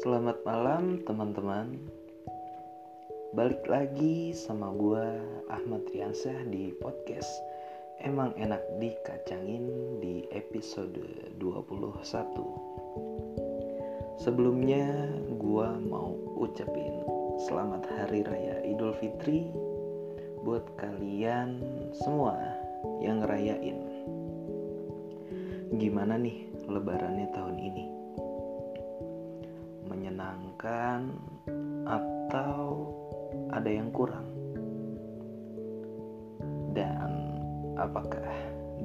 Selamat malam teman-teman. Balik lagi sama gue Ahmad Riansyah di podcast Emang enak dikacangin di episode 21 Sebelumnya gue mau ucapin Selamat Hari Raya Idul Fitri Buat kalian semua yang ngerayain. Gimana nih lebarannya tahun ini? Menyenangkan atau ada yang kurang? Dan apakah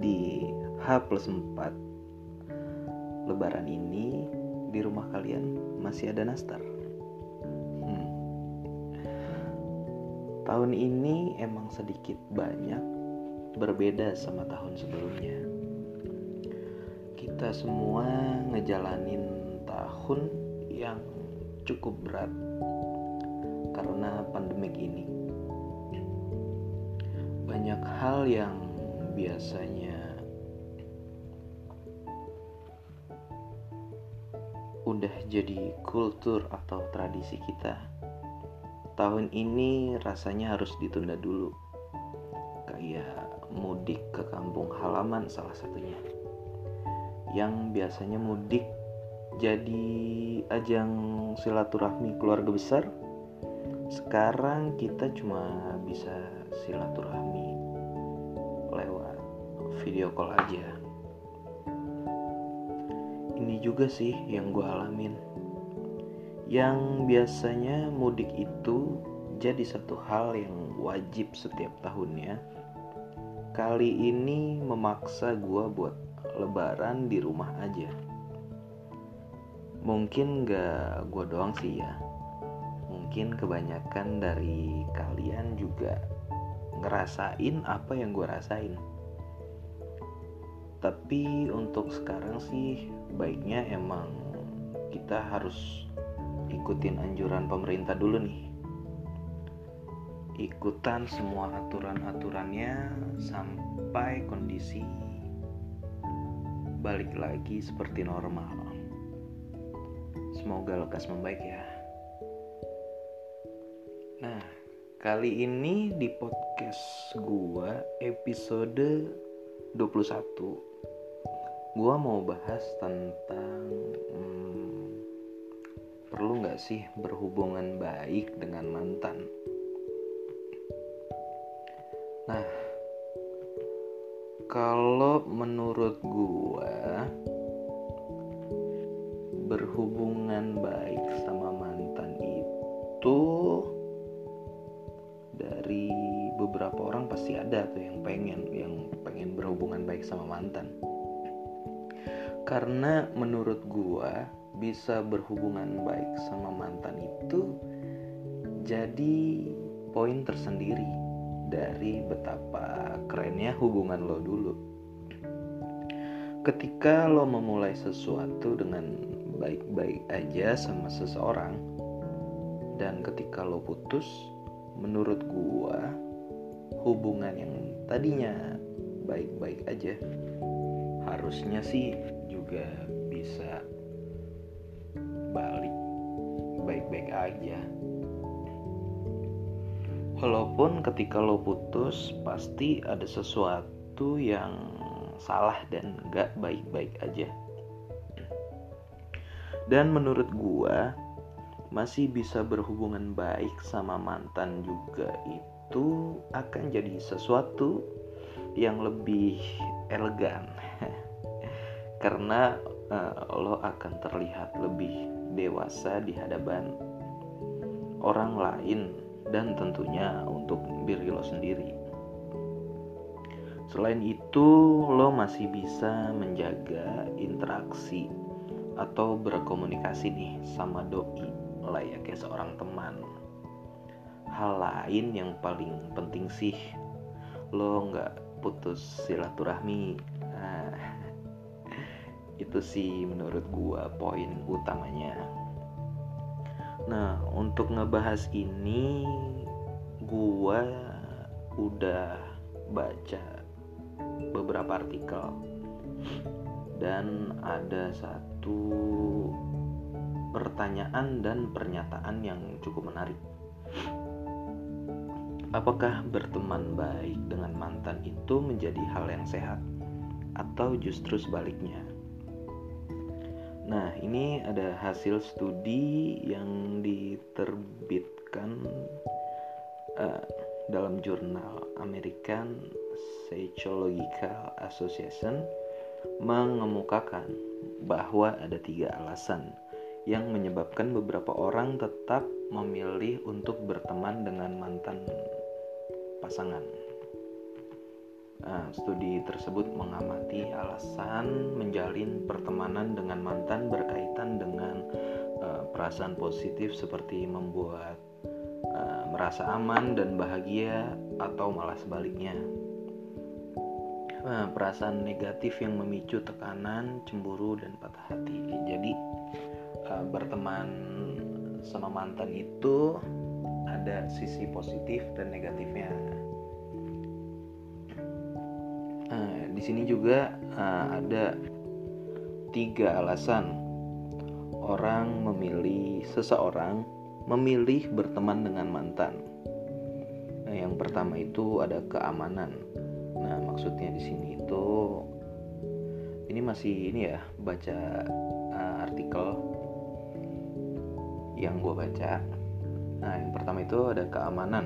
di H plus 4 lebaran ini di rumah kalian masih ada nastar? Hmm. Tahun ini emang sedikit banyak berbeda sama tahun sebelumnya. Kita semua ngejalanin tahun yang cukup berat karena pandemik ini. Banyak hal yang biasanya udah jadi kultur atau tradisi kita. Tahun ini rasanya harus ditunda dulu. Kayak mudik ke kampung halaman salah satunya. Yang biasanya mudik jadi ajang silaturahmi keluarga besar. Sekarang kita cuma bisa silaturahmi lewat video call aja. Ini juga sih yang gue alamin. Yang biasanya mudik itu jadi satu hal yang wajib setiap tahunnya. Kali ini memaksa gue buat lebaran di rumah aja mungkin gak gue doang sih ya. Mungkin kebanyakan dari kalian juga ngerasain apa yang gue rasain. Tapi untuk sekarang sih baiknya emang kita harus ikutin anjuran pemerintah dulu nih. Ikutan semua aturan-aturannya sampai kondisi balik lagi seperti normal Semoga lekas membaik ya. Nah, kali ini di podcast gua episode 21 gua mau bahas tentang hmm, perlu nggak sih berhubungan baik dengan mantan. Nah, kalau menurut gua berhubungan baik sama mantan itu dari beberapa orang pasti ada tuh yang pengen yang pengen berhubungan baik sama mantan. Karena menurut gua bisa berhubungan baik sama mantan itu jadi poin tersendiri dari betapa kerennya hubungan lo dulu. Ketika lo memulai sesuatu dengan baik-baik aja sama seseorang. Dan ketika lo putus menurut gua hubungan yang tadinya baik-baik aja harusnya sih juga bisa balik baik-baik aja. Walaupun ketika lo putus pasti ada sesuatu yang salah dan gak baik-baik aja dan menurut gua masih bisa berhubungan baik sama mantan juga itu akan jadi sesuatu yang lebih elegan karena uh, lo akan terlihat lebih dewasa di hadapan orang lain dan tentunya untuk diri lo sendiri. Selain itu, lo masih bisa menjaga interaksi atau berkomunikasi nih sama doi layaknya seorang teman. Hal lain yang paling penting sih lo nggak putus silaturahmi. Nah, itu sih menurut gua poin utamanya. Nah untuk ngebahas ini gua udah baca beberapa artikel dan ada satu pertanyaan dan pernyataan yang cukup menarik. Apakah berteman baik dengan mantan itu menjadi hal yang sehat, atau justru sebaliknya? Nah, ini ada hasil studi yang diterbitkan uh, dalam jurnal American Psychological Association mengemukakan bahwa ada tiga alasan yang menyebabkan beberapa orang tetap memilih untuk berteman dengan mantan pasangan. Nah, studi tersebut mengamati alasan menjalin pertemanan dengan mantan berkaitan dengan uh, perasaan positif seperti membuat uh, merasa aman dan bahagia atau malah sebaliknya. Nah, perasaan negatif yang memicu tekanan, cemburu dan patah hati. Jadi uh, berteman sama mantan itu ada sisi positif dan negatifnya. Nah, di sini juga ada tiga alasan orang memilih seseorang memilih berteman dengan mantan. Nah, yang pertama itu ada keamanan Nah, maksudnya di sini itu ini masih ini ya baca uh, artikel yang gue baca. Nah, yang pertama itu ada keamanan.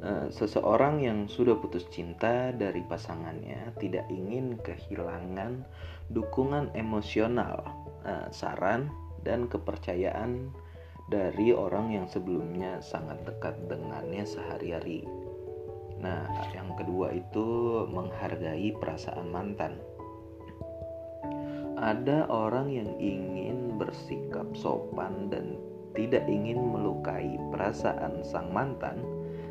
Uh, seseorang yang sudah putus cinta dari pasangannya tidak ingin kehilangan dukungan emosional, uh, saran, dan kepercayaan dari orang yang sebelumnya sangat dekat dengannya sehari-hari. Nah, yang kedua itu menghargai perasaan mantan. Ada orang yang ingin bersikap sopan dan tidak ingin melukai perasaan sang mantan,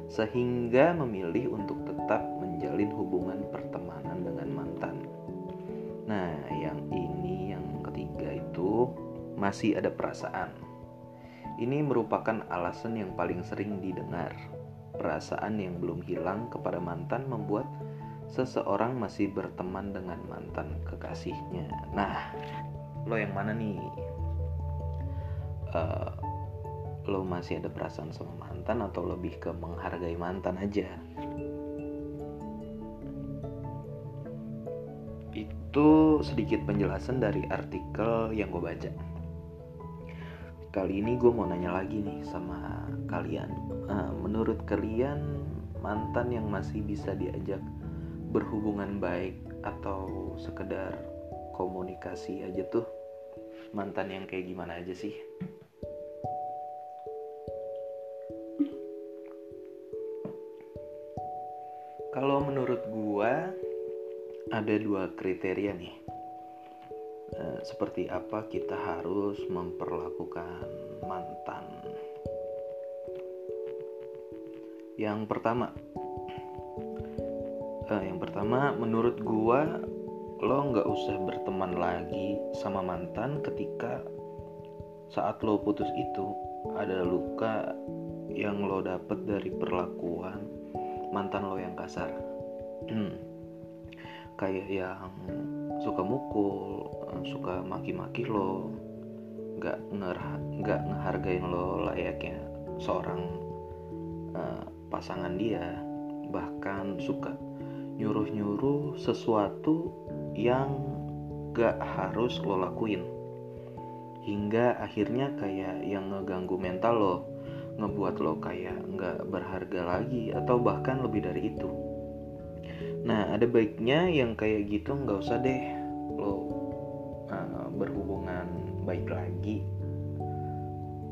sehingga memilih untuk tetap menjalin hubungan pertemanan dengan mantan. Nah, yang ini yang ketiga itu masih ada perasaan. Ini merupakan alasan yang paling sering didengar perasaan yang belum hilang kepada mantan membuat seseorang masih berteman dengan mantan kekasihnya. Nah, lo yang mana nih? Uh, lo masih ada perasaan sama mantan atau lebih ke menghargai mantan aja? Itu sedikit penjelasan dari artikel yang gue baca. Kali ini gue mau nanya lagi nih sama kalian Nah, menurut kalian mantan yang masih bisa diajak berhubungan baik atau sekedar komunikasi aja tuh mantan yang kayak gimana aja sih? Kalau menurut gua ada dua kriteria nih. Eh, seperti apa kita harus memperlakukan mantan yang pertama uh, yang pertama menurut gua lo nggak usah berteman lagi sama mantan ketika saat lo putus itu ada luka yang lo dapet dari perlakuan mantan lo yang kasar hmm. kayak yang suka mukul eh, suka maki-maki lo nggak nggak ngehargain lo layaknya seorang uh, pasangan dia bahkan suka nyuruh-nyuruh sesuatu yang gak harus lo lakuin. Hingga akhirnya kayak yang ngeganggu mental lo ngebuat lo kayak nggak berharga lagi atau bahkan lebih dari itu. Nah ada baiknya yang kayak gitu nggak usah deh lo uh, berhubungan baik lagi.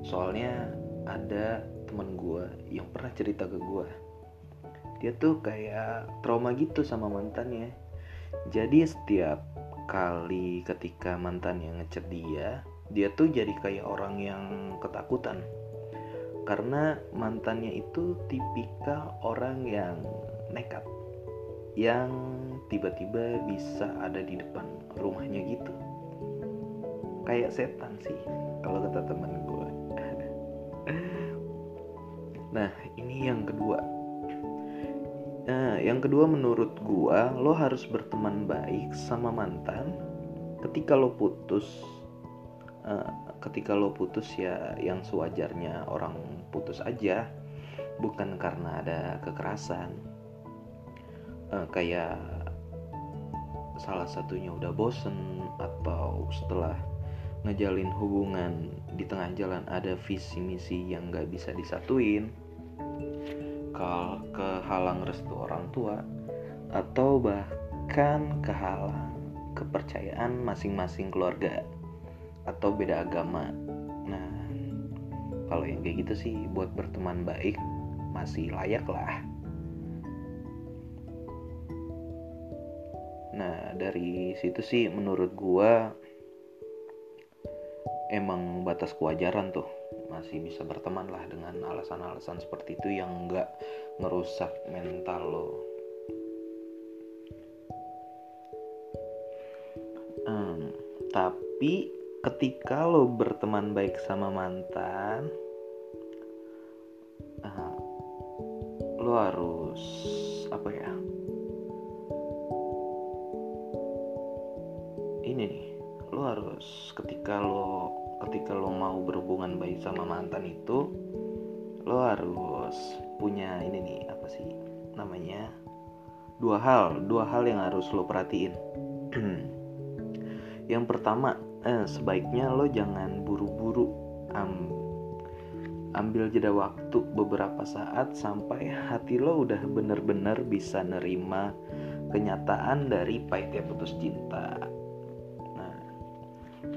Soalnya ada teman gue yang pernah cerita ke gue dia tuh kayak trauma gitu sama mantannya. Jadi setiap kali ketika mantan yang ngechat dia dia tuh jadi kayak orang yang ketakutan. Karena mantannya itu tipikal orang yang nekat yang tiba-tiba bisa ada di depan rumahnya gitu. Kayak setan sih kalau kata teman gue Nah, ini yang kedua. Nah, yang kedua menurut gua, lo harus berteman baik sama mantan ketika lo putus. Uh, ketika lo putus ya yang sewajarnya orang putus aja. Bukan karena ada kekerasan. Uh, kayak salah satunya udah bosen atau setelah ngejalin hubungan di tengah jalan ada visi misi yang gak bisa disatuin ke kehalang restu orang tua atau bahkan kehalang kepercayaan masing-masing keluarga atau beda agama. Nah, kalau yang kayak gitu sih buat berteman baik masih layak lah. Nah, dari situ sih menurut gua emang batas kewajaran tuh. Masih bisa berteman lah dengan alasan-alasan seperti itu yang nggak ngerusak mental lo. Hmm, tapi ketika lo berteman baik sama mantan uh, lo harus apa ya? Ini nih harus ketika lo ketika lo mau berhubungan baik sama mantan itu lo harus punya ini nih apa sih namanya? Dua hal dua hal yang harus lo perhatiin. Yang pertama eh, sebaiknya lo jangan buru-buru um, ambil jeda waktu beberapa saat sampai hati lo udah bener-bener bisa nerima kenyataan dari pahitnya putus cinta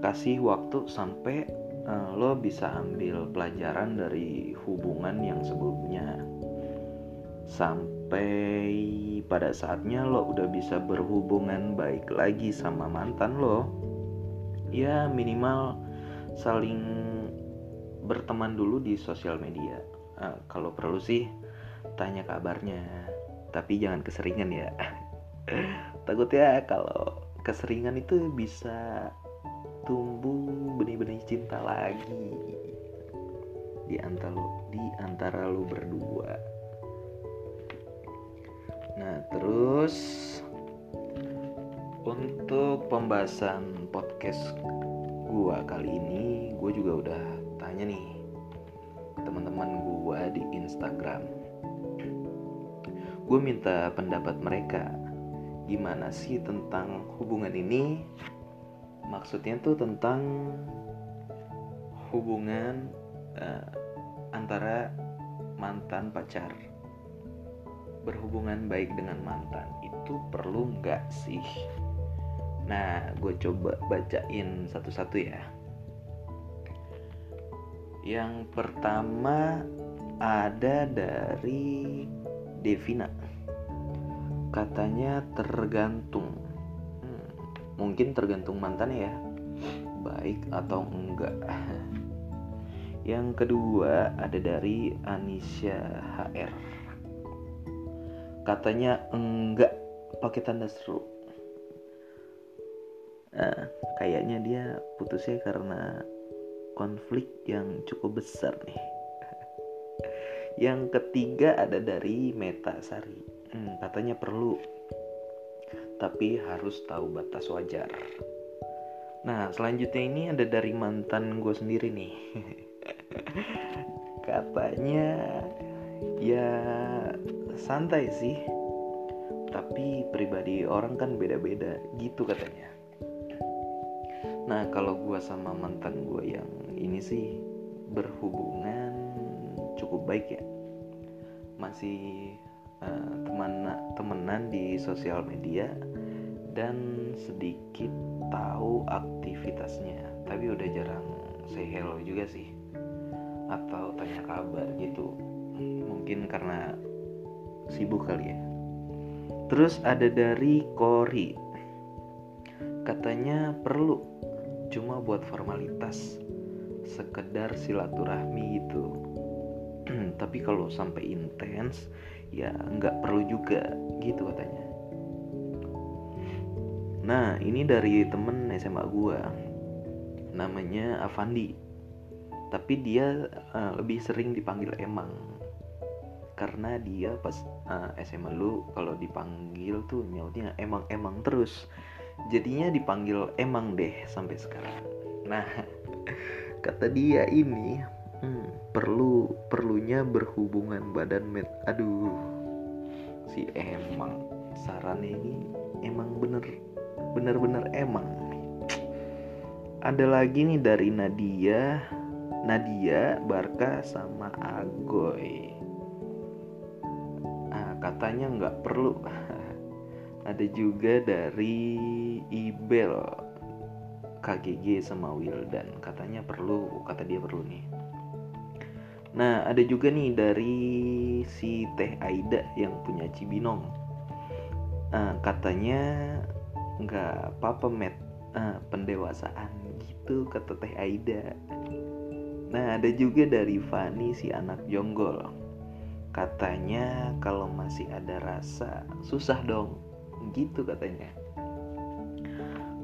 kasih waktu sampai uh, lo bisa ambil pelajaran dari hubungan yang sebelumnya. Sampai pada saatnya lo udah bisa berhubungan baik lagi sama mantan lo. Ya minimal saling berteman dulu di sosial media. Uh, kalau perlu sih tanya kabarnya. Tapi jangan keseringan ya. Takutnya kalau keseringan itu bisa tumbuh benih-benih cinta lagi. Di antara lu di antara lu berdua. Nah terus untuk pembahasan podcast gua kali ini gue juga udah tanya nih teman-teman gua di Instagram. Gue minta pendapat mereka gimana sih tentang hubungan ini maksudnya tuh tentang hubungan uh, antara mantan pacar. Berhubungan baik dengan mantan itu perlu nggak sih? Nah gue coba bacain satu-satu ya. Yang pertama ada dari Devina. Katanya tergantung mungkin tergantung mantan ya. Baik atau enggak. Yang kedua ada dari Anisha HR katanya enggak pakai tanda seru. Nah, kayaknya dia putusnya karena konflik yang cukup besar nih. Yang ketiga ada dari Meta Sari. Hmm, katanya perlu tapi harus tahu batas wajar. Nah, selanjutnya ini ada dari mantan gue sendiri nih. Katanya ya santai sih, tapi pribadi orang kan beda-beda gitu katanya. Nah, kalau gue sama mantan gue yang ini sih berhubungan cukup baik ya. Masih uh, teman temenan di sosial media dan sedikit tahu aktivitasnya. Tapi udah jarang say hello juga sih. Atau tanya kabar gitu. Mungkin karena sibuk kali ya. Terus ada dari Kori. Katanya perlu cuma buat formalitas. Sekedar silaturahmi gitu. Tapi kalau sampai intens ya nggak perlu juga gitu katanya. Nah ini dari temen SMA gue Namanya Avandi. Tapi dia uh, lebih sering dipanggil Emang. Karena dia pas uh, eh, SMA lu kalau dipanggil tuh nyautnya emang-emang terus. Jadinya dipanggil Emang deh sampai sekarang. Nah kata dia ini hmm, perlu perlunya berhubungan badan med aduh. Si emang sarannya ini emang bener bener-bener emang. Ada lagi nih dari Nadia Nadia Barka sama Agoy. Ah katanya nggak perlu. Ada juga dari Ibel KGG sama Wildan. Katanya perlu kata dia perlu nih nah ada juga nih dari si Teh Aida yang punya Cibinong. Uh, katanya nggak apa-apa met. Uh, pendewasaan gitu kata Teh Aida. Nah ada juga dari Fani si anak jonggol. Katanya kalau masih ada rasa susah dong. Gitu katanya.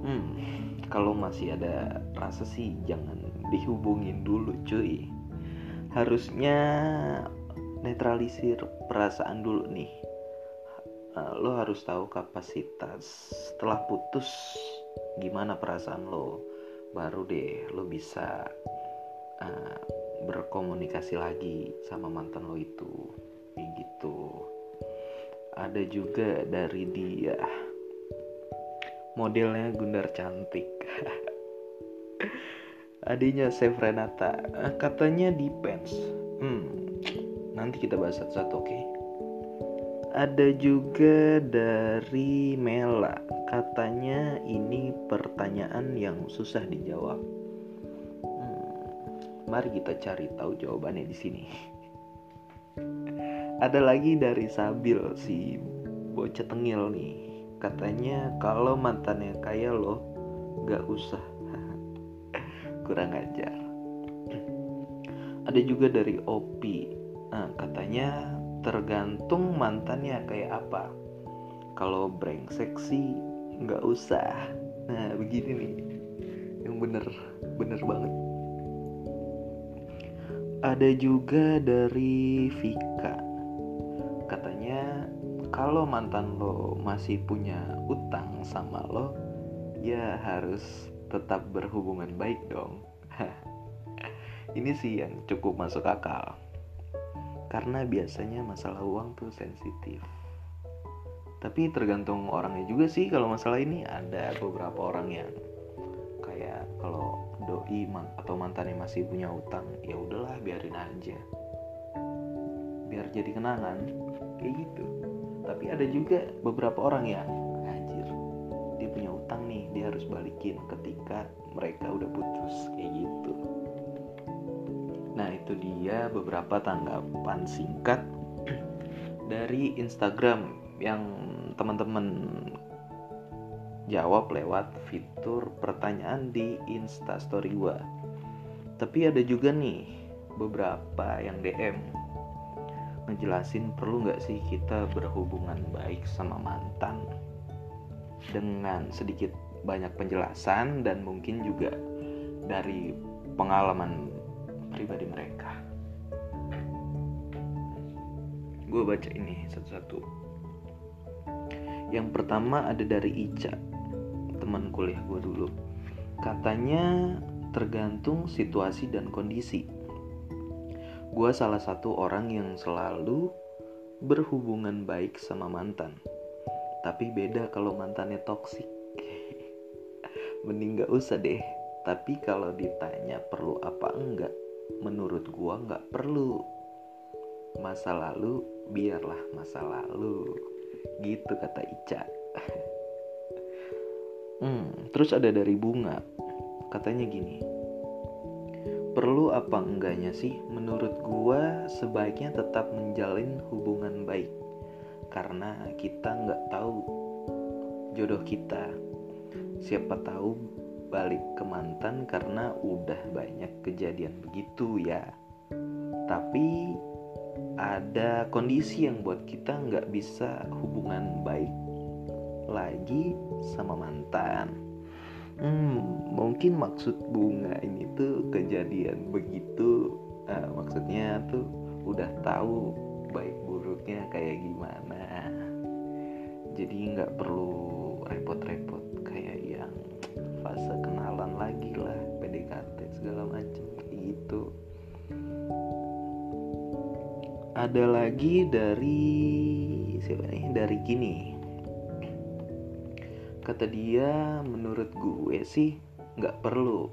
Hmm kalau masih ada rasa sih jangan dihubungin dulu cuy harusnya netralisir perasaan dulu nih. Lo harus tahu kapasitas setelah putus gimana perasaan lo baru deh lo bisa uh, berkomunikasi lagi sama mantan lo itu. Kayak gitu. Ada juga dari dia. Modelnya Gundar cantik adanya Chef Renata. Katanya depends. Hmm, nanti kita bahas satu-satu oke? Okay? ada juga dari Mela. Katanya ini pertanyaan yang susah dijawab. Hmm, mari kita cari tahu jawabannya di sini. Ada lagi dari Sabil si bocah tengil nih. Katanya kalau mantannya kaya loh gak usah kurang ajar. Ada juga dari Opi. Nah, katanya tergantung mantannya kayak apa. Kalau brengsek sih nggak usah. Nah begini nih. Yang bener bener banget. Ada juga dari Vika. Katanya kalau mantan lo masih punya utang sama lo ya harus tetap berhubungan baik dong. Ini sih yang cukup masuk akal. Karena biasanya masalah uang tuh sensitif. Tapi tergantung orangnya juga sih kalau masalah ini. Ada beberapa orang yang kayak kalau doi atau mantannya masih punya utang ya udahlah biarin aja. Biar jadi kenangan kayak gitu. Tapi ada juga beberapa orang yang punya utang nih dia harus balikin ketika mereka udah putus kayak gitu. Nah itu dia beberapa tanggapan singkat dari Instagram yang teman-teman jawab lewat fitur pertanyaan di instastory gua. Tapi ada juga nih beberapa yang DM ngejelasin perlu nggak sih kita berhubungan baik sama mantan dengan sedikit banyak penjelasan dan mungkin juga dari pengalaman pribadi mereka. Gue baca ini satu-satu. Yang pertama ada dari Ica, teman kuliah gue dulu. Katanya tergantung situasi dan kondisi gue salah satu orang yang selalu berhubungan baik sama mantan. Tapi beda kalau mantannya toksik. Mending gak usah deh. Tapi kalau ditanya perlu apa enggak, menurut gue gak perlu. Masa lalu biarlah masa lalu. Gitu kata Ica. hmm, terus ada dari bunga. Katanya gini, perlu apa enggaknya sih? Menurut gua sebaiknya tetap menjalin hubungan baik karena kita nggak tahu jodoh kita. Siapa tahu balik ke mantan karena udah banyak kejadian begitu ya. Tapi ada kondisi yang buat kita nggak bisa hubungan baik lagi sama mantan hmm, mungkin maksud bunga ini tuh kejadian begitu uh, maksudnya tuh udah tahu baik buruknya kayak gimana jadi nggak perlu repot-repot kayak yang fase kenalan lagi lah PDKT segala macem gitu. Ada lagi dari siapa nih? Dari gini. Kata dia menurut gue sih nggak perlu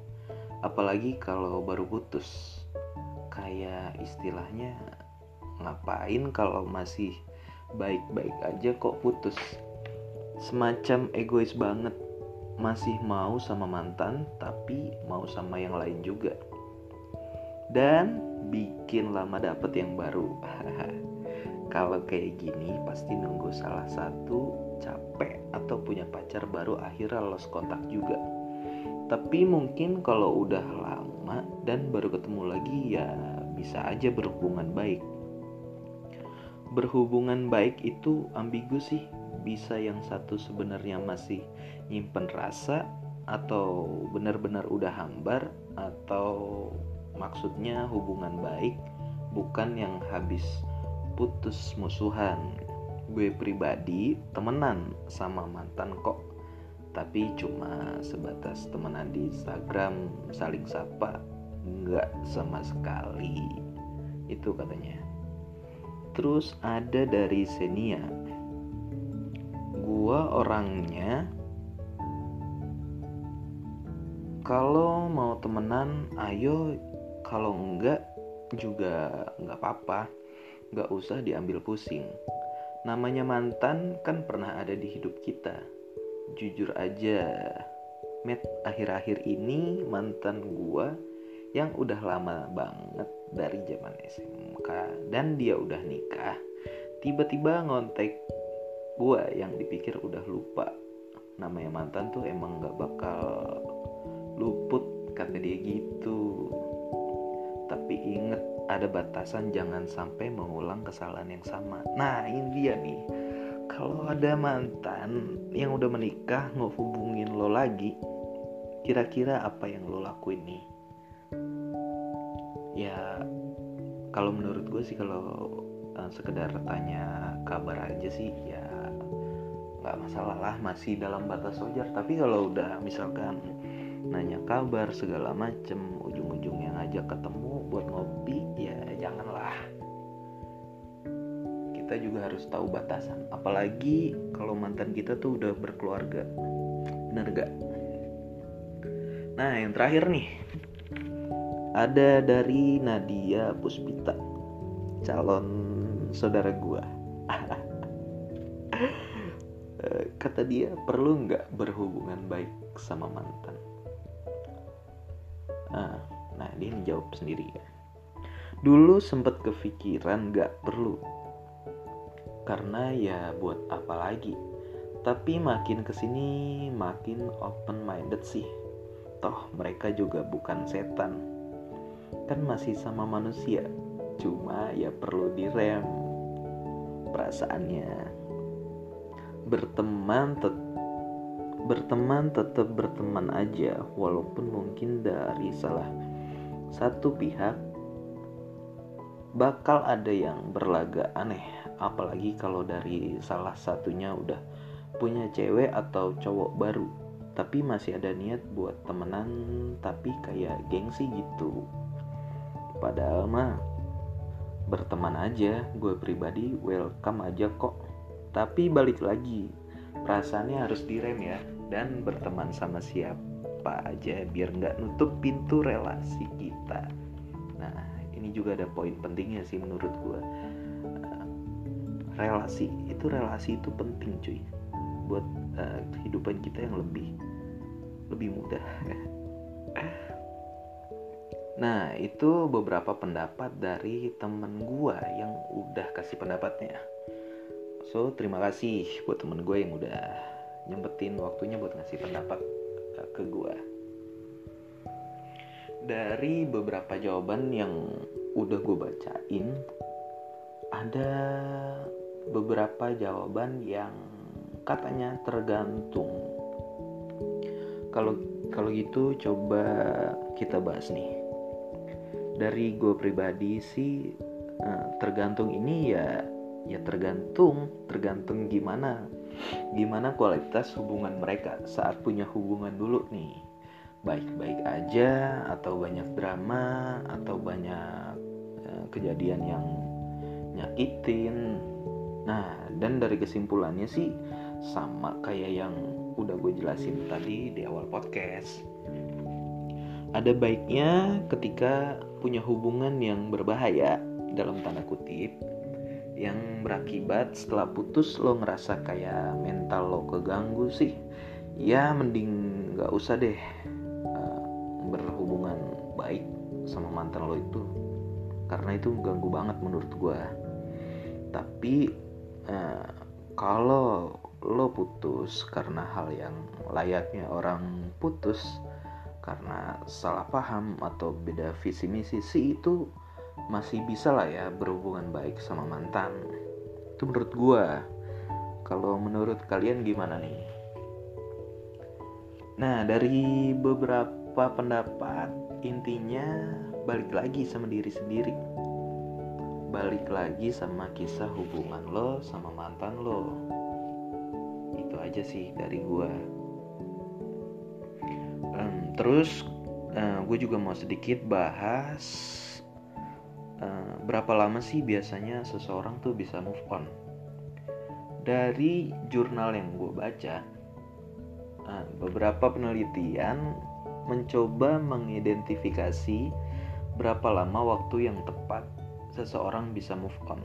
apalagi kalau baru putus. Kayak istilahnya ngapain kalau masih baik-baik aja kok putus. Semacam egois banget. Masih mau sama mantan tapi mau sama yang lain juga. Dan bikin lama dapet yang baru. Kalau kayak gini pasti nunggu salah satu capek atau punya pacar baru akhirnya lost kontak juga. Tapi mungkin kalau udah lama dan baru ketemu lagi ya bisa aja berhubungan baik berhubungan baik itu ambigu sih. Bisa yang satu sebenarnya masih nyimpen rasa atau benar-benar udah hambar atau maksudnya hubungan baik bukan yang habis putus musuhan. Gue pribadi temenan sama mantan kok tapi cuma sebatas temenan di Instagram saling sapa nggak sama sekali. Itu katanya terus ada dari Senia gua orangnya kalau mau temenan ayo. Kalau enggak juga nggak apa-apa. Nggak usah diambil pusing. Namanya mantan kan pernah ada di hidup kita. Jujur aja met akhir-akhir ini mantan gua yang udah lama banget dari zaman SMK dan dia udah nikah tiba-tiba ngontek gue yang dipikir udah lupa. Namanya mantan tuh emang gak bakal luput kata dia gitu. Tapi inget ada batasan jangan sampai mengulang kesalahan yang sama. Nah ini dia nih. Kalau ada mantan yang udah menikah mau hubungin lo lagi kira-kira apa yang lo lakuin nih? Ya kalau menurut gue sih kalau uh, sekedar tanya kabar aja sih ya nggak masalah lah masih dalam batas wajar. Tapi kalau udah misalkan nanya kabar segala macem ujung-ujungnya ngajak ketemu buat ngopi ya janganlah. Kita juga harus tahu batasan. Apalagi kalau mantan kita tuh udah berkeluarga. Bener gak nah yang terakhir nih ada dari Nadia Puspita calon saudara gua. Kata dia perlu nggak berhubungan baik sama mantan? Nah, nah dia menjawab sendiri ya. Dulu sempet kepikiran nggak perlu. Karena ya buat apa lagi? Tapi makin ke sini makin open minded sih. Toh mereka juga bukan setan kan masih sama manusia cuma ya perlu direm perasaannya. Berteman tet berteman tetap berteman aja walaupun mungkin dari salah satu pihak bakal ada yang berlaga aneh apalagi kalau dari salah satunya udah punya cewek atau cowok baru. Tapi masih ada niat buat temenan tapi kayak gengsi gitu padahal mah berteman aja gue pribadi welcome aja kok tapi balik lagi, perasaannya harus direm ya dan berteman sama siapa aja biar nggak nutup pintu relasi kita. Nah, ini juga ada poin pentingnya sih menurut gue. Relasi itu relasi itu penting cuy buat uh, kehidupan kita yang lebih lebih mudah. Nah, itu beberapa pendapat dari temen gue yang udah kasih pendapatnya. So terima kasih buat temen gue yang udah nyempetin waktunya buat ngasih pendapat uh, ke gue. Dari beberapa jawaban yang udah gue bacain, ada beberapa jawaban yang katanya tergantung. Kalau kalau gitu coba kita bahas nih. Dari gue pribadi sih uh, tergantung ini ya ya tergantung tergantung gimana gimana kualitas hubungan mereka saat punya hubungan dulu nih. Baik-baik aja atau banyak drama atau banyak uh, kejadian yang nyakitin. Nah dan dari kesimpulannya sih sama kayak yang udah gue jelasin tadi di awal podcast ada baiknya ketika punya hubungan yang berbahaya dalam tanda kutip yang berakibat setelah putus lo ngerasa kayak mental lo keganggu sih. Ya mending gak usah deh uh, berhubungan baik sama mantan lo itu. Karena itu ganggu banget menurut gue tapi uh, kalau lo putus karena hal yang layaknya orang putus karena salah paham atau beda visi misi sih itu masih bisa lah ya berhubungan baik sama mantan. Itu menurut gue kalau menurut kalian gimana nih? Nah dari beberapa pendapat intinya balik lagi sama diri sendiri. Balik lagi sama kisah hubungan lo sama mantan lo. Itu aja sih dari gue terus uh, gue juga mau sedikit bahas uh, berapa lama sih biasanya seseorang tuh bisa move on? Dari jurnal yang gue baca uh, beberapa penelitian mencoba mengidentifikasi berapa lama waktu yang tepat seseorang bisa move on.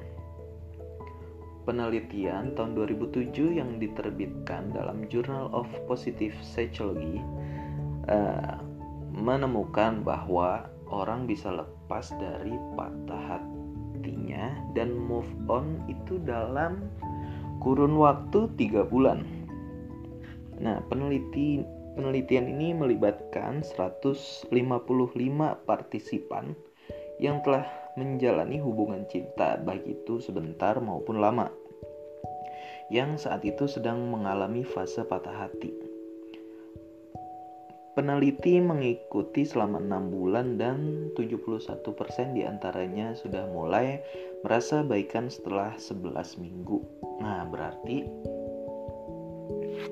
Penelitian tahun 2007 yang diterbitkan dalam Journal of Positive Psychology uh, menemukan bahwa orang bisa lepas dari patah hatinya dan move on itu dalam kurun waktu tiga bulan. Nah, peneliti penelitian ini melibatkan 155 partisipan yang telah menjalani hubungan cinta baik itu sebentar maupun lama yang saat itu sedang mengalami fase patah hati. Peneliti mengikuti selama 6 bulan dan 71% di antaranya sudah mulai merasa baikan setelah 11 minggu. Nah, berarti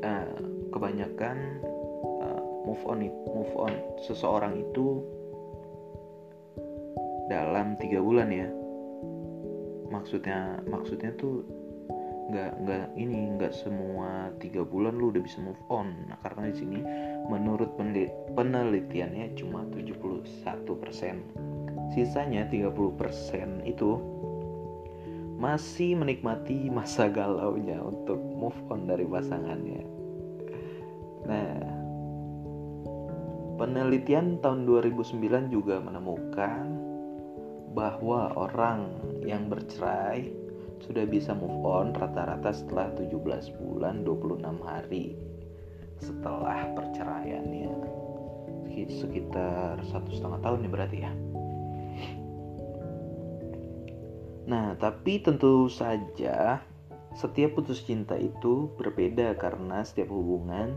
uh, kebanyakan uh, move on move on seseorang itu dalam tiga bulan ya. Maksudnya maksudnya tuh nggak nggak ini nggak semua tiga bulan lu udah bisa move on. Nah karena di sini menurut penelitiannya cuma 71% sisanya 30% itu masih menikmati masa galaunya untuk move on dari pasangannya. Nah penelitian tahun 2009 juga menemukan bahwa orang yang bercerai sudah bisa move on rata-rata setelah 17 bulan 26 hari setelah perceraiannya. Sekitar satu setengah tahun ya berarti ya. Nah tapi tentu saja setiap putus cinta itu berbeda karena setiap hubungan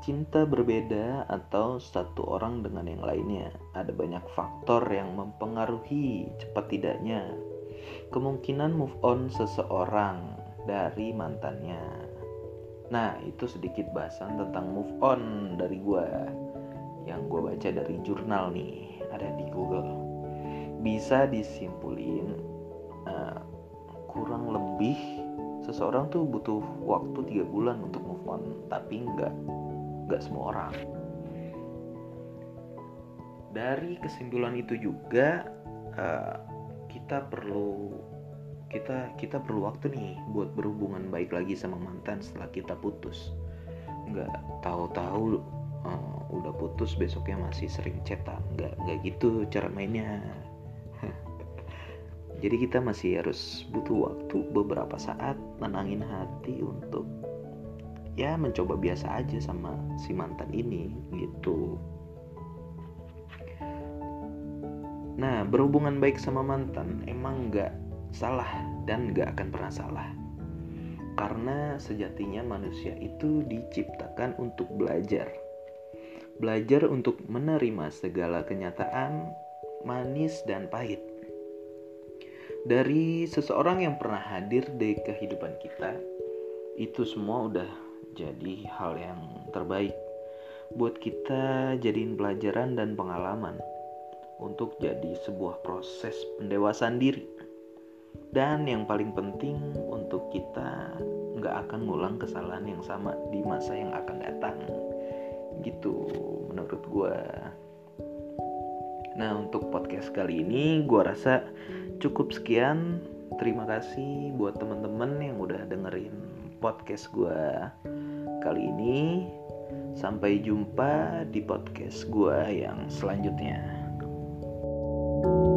cinta berbeda atau satu orang dengan yang lainnya. Ada banyak faktor yang mempengaruhi cepat tidaknya kemungkinan move on seseorang dari mantannya. Nah, itu sedikit bahasan tentang move on dari gue yang gue baca dari jurnal nih, ada di Google. Bisa disimpulin uh, kurang lebih seseorang tuh butuh waktu tiga bulan untuk move on, tapi nggak nggak semua orang. Dari kesimpulan itu juga uh, kita perlu kita kita perlu waktu nih buat berhubungan baik lagi sama mantan setelah kita putus. Nggak tahu-tahu uh, udah putus besoknya masih sering cetan nggak nggak gitu cara mainnya. Jadi kita masih harus butuh waktu beberapa saat menangin hati untuk ya mencoba biasa aja sama si mantan ini gitu Nah, berhubungan baik sama mantan emang nggak salah dan nggak akan pernah salah. Karena sejatinya manusia itu diciptakan untuk belajar. Belajar untuk menerima segala kenyataan manis dan pahit. Dari seseorang yang pernah hadir di kehidupan kita, itu semua udah jadi hal yang terbaik buat kita jadiin pelajaran dan pengalaman untuk jadi sebuah proses pendewasaan diri. Dan yang paling penting untuk kita nggak akan ngulang kesalahan yang sama di masa yang akan datang. Gitu menurut gue. Nah untuk podcast kali ini gue rasa cukup sekian. Terima kasih buat teman-teman yang udah dengerin podcast gue kali ini. Sampai jumpa di podcast gue yang selanjutnya. thank you.